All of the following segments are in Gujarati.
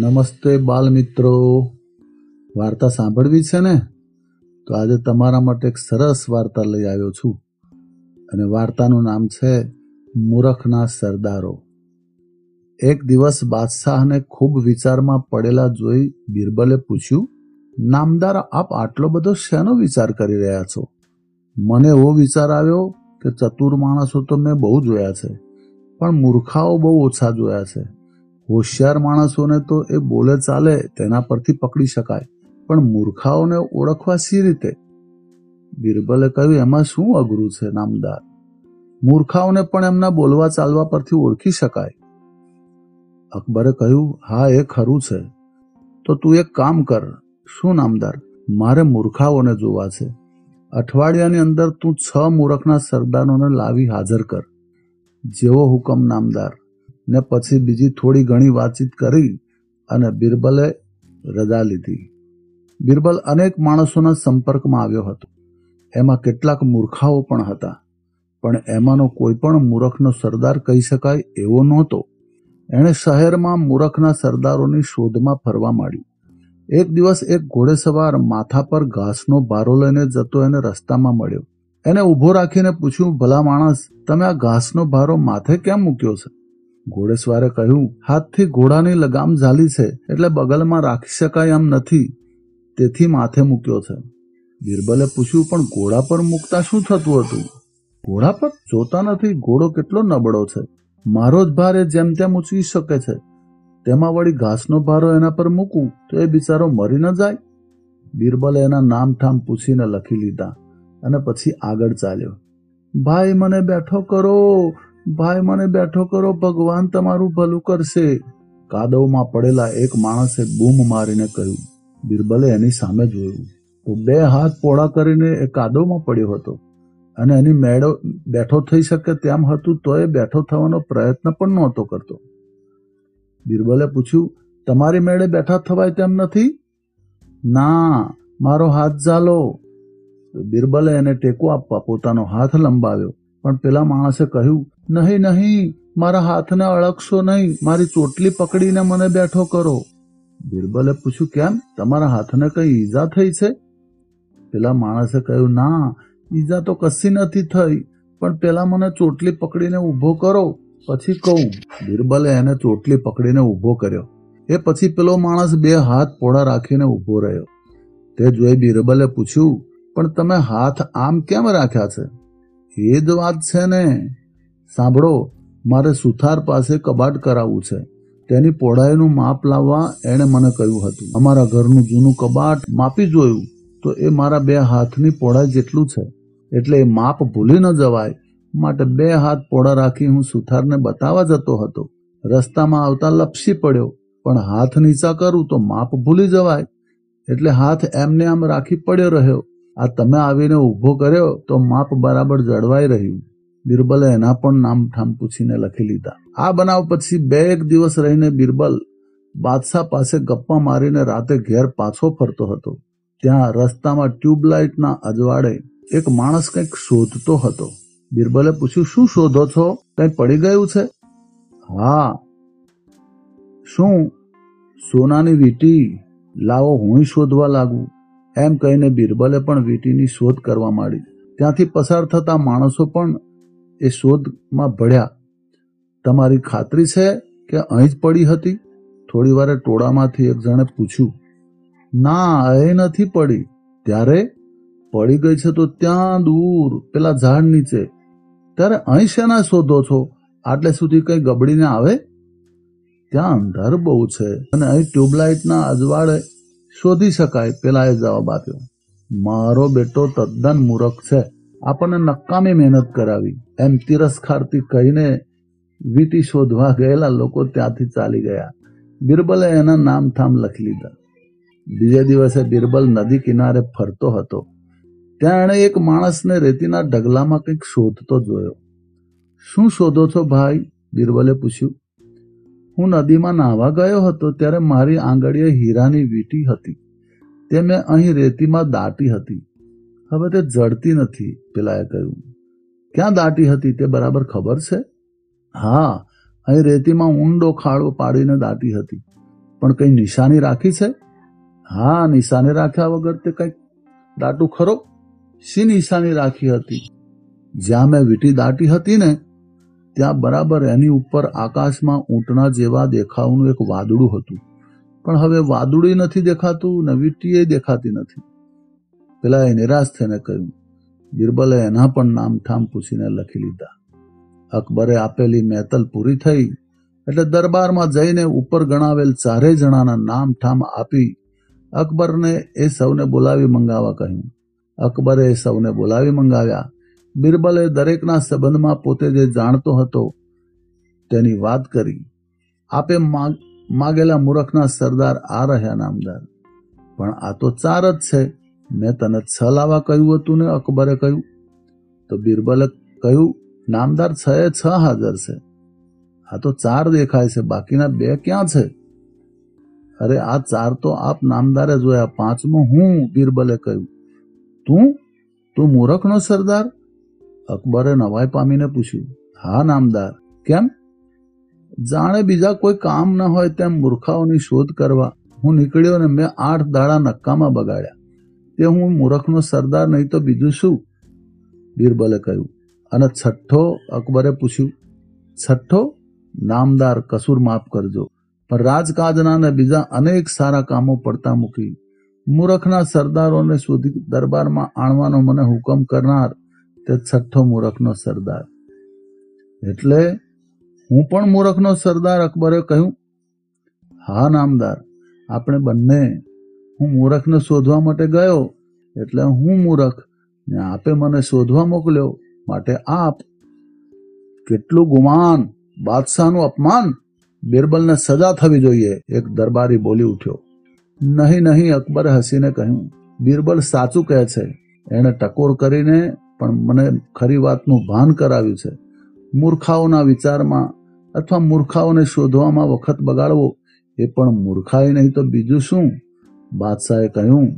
નમસ્તે બાલ મિત્રો વાર્તા સાંભળવી છે ને? તો આજે તમારા માટે એક સરસ વાર્તા લઈ આવ્યો છું. અને વાર્તાનું નામ છે મૂરખના સરદારો. એક દિવસ બાદશાહને ખૂબ વિચારમાં પડેલા જોઈ બિરબલે પૂછ્યું, નામદાર, આપ આટલો બધો શેનો વિચાર કરી રહ્યા છો? મને એવો વિચાર આવ્યો કે ચતુર માણસો તો મેં બહુ જોયા છે, પણ મૂર્ખાઓ બહુ ઓછા જોયા છે. હોશિયાર માણસોને તો એ બોલે ચાલે, તેના પરથી પકડી શકાય. પણ મૂર્ખાઓને ઓળખવા સી રીતે? બિરબલે કહ્યું, એમાં શું અઘરું છે, નામદાર? મૂર્ખાઓને પણ એમના બોલવા ચાલવા પરથી ઓળખી શકાય. અકબરે કહ્યું, હા, એ ખરું છે. તો તું એક કામ કર. શું, નામદાર? મારે મૂર્ખાઓને જોવા છે. અઠવાડિયાની અંદર તું છ મૂર્ખના સરદારોને લાવી હાજર કર. જેવો હુકમ, નામદાર. ને પછી બીજી થોડી ઘણી વાતચીત કરી અને બિરબલે રજા લીધી. બિરબલ અનેક માણસોના સંપર્કમાં આવ્યો હતો. એમાં કેટલાક મૂર્ખાઓ પણ હતા. પણ એમાંનો કોઈ પણ મૂરખનો સરદાર કહી શકાય એવો નહોતો. એણે શહેરમાં મૂરખના સરદારોની શોધમાં ફરવા માંડ્યું. એક દિવસ એક ઘોડેસવાર માથા પર ઘાસનો ભારો લઈને જતો એને રસ્તામાં મળ્યો. એને ઊભો રાખીને પૂછ્યું, ભલા માણસ, તમે આ ઘાસનો ભારો માથે કેમ મૂક્યો છે? ઘોડેસવારે કહ્યું, હાથથી ઘોડાની લગામ ઝાલી છે, એટલે બગલમાં રાખી શકાય એમ નથી. તેથી માથે મૂક્યો છે. બિરબલે પૂછ્યું, પણ ઘોડા પર મૂકતા શું થતું હતું? ઘોડા પર જોતા નથી, ઘોડો કેટલો નબળો છે. મારો જ ભાર એ જેમ તેમ ઉચકી શકે છે. તેમાં વળી ઘાસનો ભારો એના પર મૂકું, તો એ બિચારો મરી ન જાય. બિરબલે એના નામ ઠામ પૂછીને લખી લીધા અને પછી આગળ ચાલ્યો. ભાઈ, મને બેઠો કરો. ભાઈ, મને બેઠો કરો, ભગવાન તમારું ભલું કરશે. કાદવમાં પડેલા એક માણસે બૂમ મારીને કહ્યું, બિરબલે એની સામે જોયું. તો બે હાથ પોળા કરીને એ કાદવમાં પડ્યો હતો. અને એની મેળો બેઠો થઈ શકે તેમ હતું તો એ બેઠો થવાનો પ્રયત્ન પણ નહોતો કરતો. બિરબલે પૂછ્યું, તમારી મેળે બેઠા થવાય તેમ નથી? ના, મારો હાથ ઝાલો. બિરબલે એને ટેકો આપવા પોતાનો હાથ લંબાવ્યો. પણ પેલા માણસે કહ્યું, નહીં નહીં, મારા હાથને અળગશો નહીં, મારી ચોટલી પકડીને મને બેઠો કરો. બિરબલે પૂછ્યું, કેમ? તમારા હાથને કઈ ઈજા થઈ છે? પેલા માણસે કહ્યું, ના, ઈજા તો કશી નથી થઈ, પણ પેલા મને ચોટલી પકડીને ઊભો કરો. પછી કહું, બિરબલે એને ચોટલી પકડીને ઊભો કર્યો. એ પછી પેલો માણસ બે હાથ પોળા રાખીને ઊભો રહ્યો. તે જોઈ બિરબલે પૂછ્યું, પણ તમે હાથ આમ કેમ રાખ્યા છે? એ જ વાત છે ને. સાંભળો, મારે સુથાર પાસે કબાટ કરાવવું છે. તેની પહોળાઈનું માપ લાવવા એણે મને કહ્યું હતું. અમારા ઘરનું જૂનું કબાટ માપી જોયું તો એ મારા બે હાથની પહોળાઈ જેટલું છે. એટલે એ માપ ભૂલી ન જવાય. માટે બે હાથ પહોળા રાખી હું સુથારને બતાવવા જતો હતો. રસ્તામાં આવતા લપસી પડ્યો. પણ હાથ નીચા કરું તો માપ ભૂલી જવાય. એટલે હાથ એમને આમ રાખી પડ્યો રહ્યો. આ તમે આવીને ઊભો કર્યો તો માપ બરાબર જળવાઈ રહ્યું. બિરબલે એના પણ નામ ઠામ પૂછીને લખી લીધા. આ બનાવ પછી બે એક દિવસ રહીને બિરબલ બાદશાહ પાસે ગપ્પા મારીને રાતે ઘેર પાછો ફરતો હતો. ત્યાં રસ્તામાં ટ્યુબલાઇટના અજવાળે એક માણસ કંઈક શોધતો હતો. બિરબલે પૂછ્યું, શું શોધો છો? કંઈ પડી ગયું છે? હા. શું? સોનાની વીટી? લાવો હું શોધવા લાગુ. એમ કહીને બિરબલે પણ વીંટીની શોધ કરવા માંડી. ત્યાંથી પસાર થતા માણસો પણ એ શોધમાં ભળ્યા. તમારી ખાતરી છે કે અહીં જ પડી હતી? થોડી વારે ટોળામાંથી એક જણે પૂછ્યું. ના, અહીં નથી પડી. ત્યારે? પડી ગઈ છે તો ત્યાં દૂર, પેલા ઝાડ નીચે. ત્યારે અહીં શેના શોધો છો? આટલે સુધી કઈ ગબડીને આવે? ત્યાં અંધાર બહુ છે. અને અહીં ટ્યુબલાઇટના અજવાળે શોધી શકાય પેલાએ જવાબ આપ્યો, મારો બેટો તદ્દન મૂરખ છે. આપણને નકામી મહેનત કરાવી. એમ તિરસ્કારથી કહીને વીટી શોધવા ગયેલા લોકો ત્યાંથી ચાલી ગયા. બિરબલે એના નામ થામ લખી લીધા. બીજે દિવસે બિરબલ નદી કિનારે ફરતો હતો. ત્યાં એણે એક માણસને રેતીના ઢગલામાં કંઈક શોધતો જોયો. શું શોધો છો ભાઈ? બિરબલે પૂછ્યું. હું નદીમાં નાહવા ગયો હતો ત્યારે મારી આંગળીએ હીરાની વીંટી હતી. તે મેં અહીં રેતીમાં દાટી હતી. હવે તે જડતી નથી, પેલાએ કહ્યું. ક્યાં દાટી હતી તે બરાબર ખબર છે? હા, અહીં રેતીમાં ઊંડો ખાડો પાડીને દાટી હતી. પણ કંઈ નિશાની રાખી છે? હા, નિશાની રાખ્યા વગર તે કંઈક દાટું ખરો? શી નિશાની રાખી હતી? જ્યાં મેં વીંટી દાટી હતી ને ત્યાં બરાબર એની ઉપર આકાશમાં ઊંટના જેવા દેખાવનું એક વાદળું હતું. પણ હવે વાદળું નથી દેખાતું, ને વીટીએ દેખાતી નથી. પેલા એ નિરાશ થઈને કહ્યું બિરબલે એના પણ નામઠામ પૂછીને લખી લીધા. અકબરે આપેલી મહેતલ પૂરી થઈ, એટલે દરબારમાં જઈને ઉપર ગણાવેલ ચારેય જણાના નામ ઠામ આપી અકબરને એ સૌને બોલાવી મંગાવવા કહ્યું. અકબરે એ સૌને બોલાવી મંગાવ્યા બિરબલે દરેકના સંબંધમાં પોતે જે જાણતો હતો તેની વાત કરી. આપે માગ- માગેલા મૂરખના સરદાર આ રહ્યા નામદાર. પણ આ તો ચાર જ છે. મેં તને છ લાવવા કહ્યું હતું ને અકબરે કહ્યું. તો બિરબલે કહ્યું, નામદાર છ એ છ હાજર છે. આ તો ચાર દેખાય છે. બાકીના બે ક્યાં છે? અરે, આ ચાર તો આપ નામદારે જોયા. પાંચમો હું, બિરબલે કહ્યું. તું? તું મૂરખનો સરદાર? અકબરે નવાઈ પામીને પૂછ્યું, હા, નામદાર, કેમ? જાણે બીજા કોઈ કામ ન હોય તેમ મૂર્ખાઓની શોધ કરવા હું નીકળ્યો ને મેં આઠ દાડા નક્કામાં બગાડ્યા. તે હું મૂરખનો સરદાર નહીં તો બીજું શું? બિરબલે કહ્યું. અને છઠ્ઠો અકબરે પૂછ્યું, છઠ્ઠો? નામદાર, કસૂર માફ કરજો. પણ રાજકાજના ને બીજા અનેક સારા કામો પડતા મૂકી. મૂરખના સરદારોને શોધી દરબારમાં આણવાનો મને હુકમ કરનાર તે છઠ્ઠો મૂરખનો સરદાર. એટલે હું પણ મૂરખનો સરદાર, અકબરે કહ્યું, હા, નામદાર, આપણે બંને, હું મૂરખને શોધવા માટે ગયો, એટલે હું મૂરખ, ને આપે મને શોધવા મોકલ્યો, માટે આપ કેટલું ગુમાન, બાદશાહનું અપમાન, બિરબલને સજા થવી જોઈએ, એક દરબારી બોલી ઉઠ્યો. નહીં નહીં, અકબરે હસીને કહ્યું. બિરબલ સાચું કહે છે, એણે ટકોર કરીને પણ મને ખરી વાતનું ભાન કરાવ્યું છે. મૂર્ખાઓના વિચારમાં અથવા મૂર્ખાઓને શોધવામાં વખત બગાડવો એ પણ મૂર્ખાઈ નહીં તો બીજું શું? બાદશાહે કહ્યું,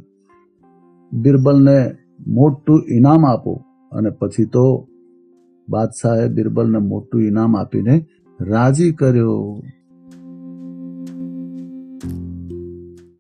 બિરબલને મોટું ઇનામ આપો. અને પછી તો બાદશાહે બિરબલને મોટું ઇનામ આપીને રાજી કર્યો.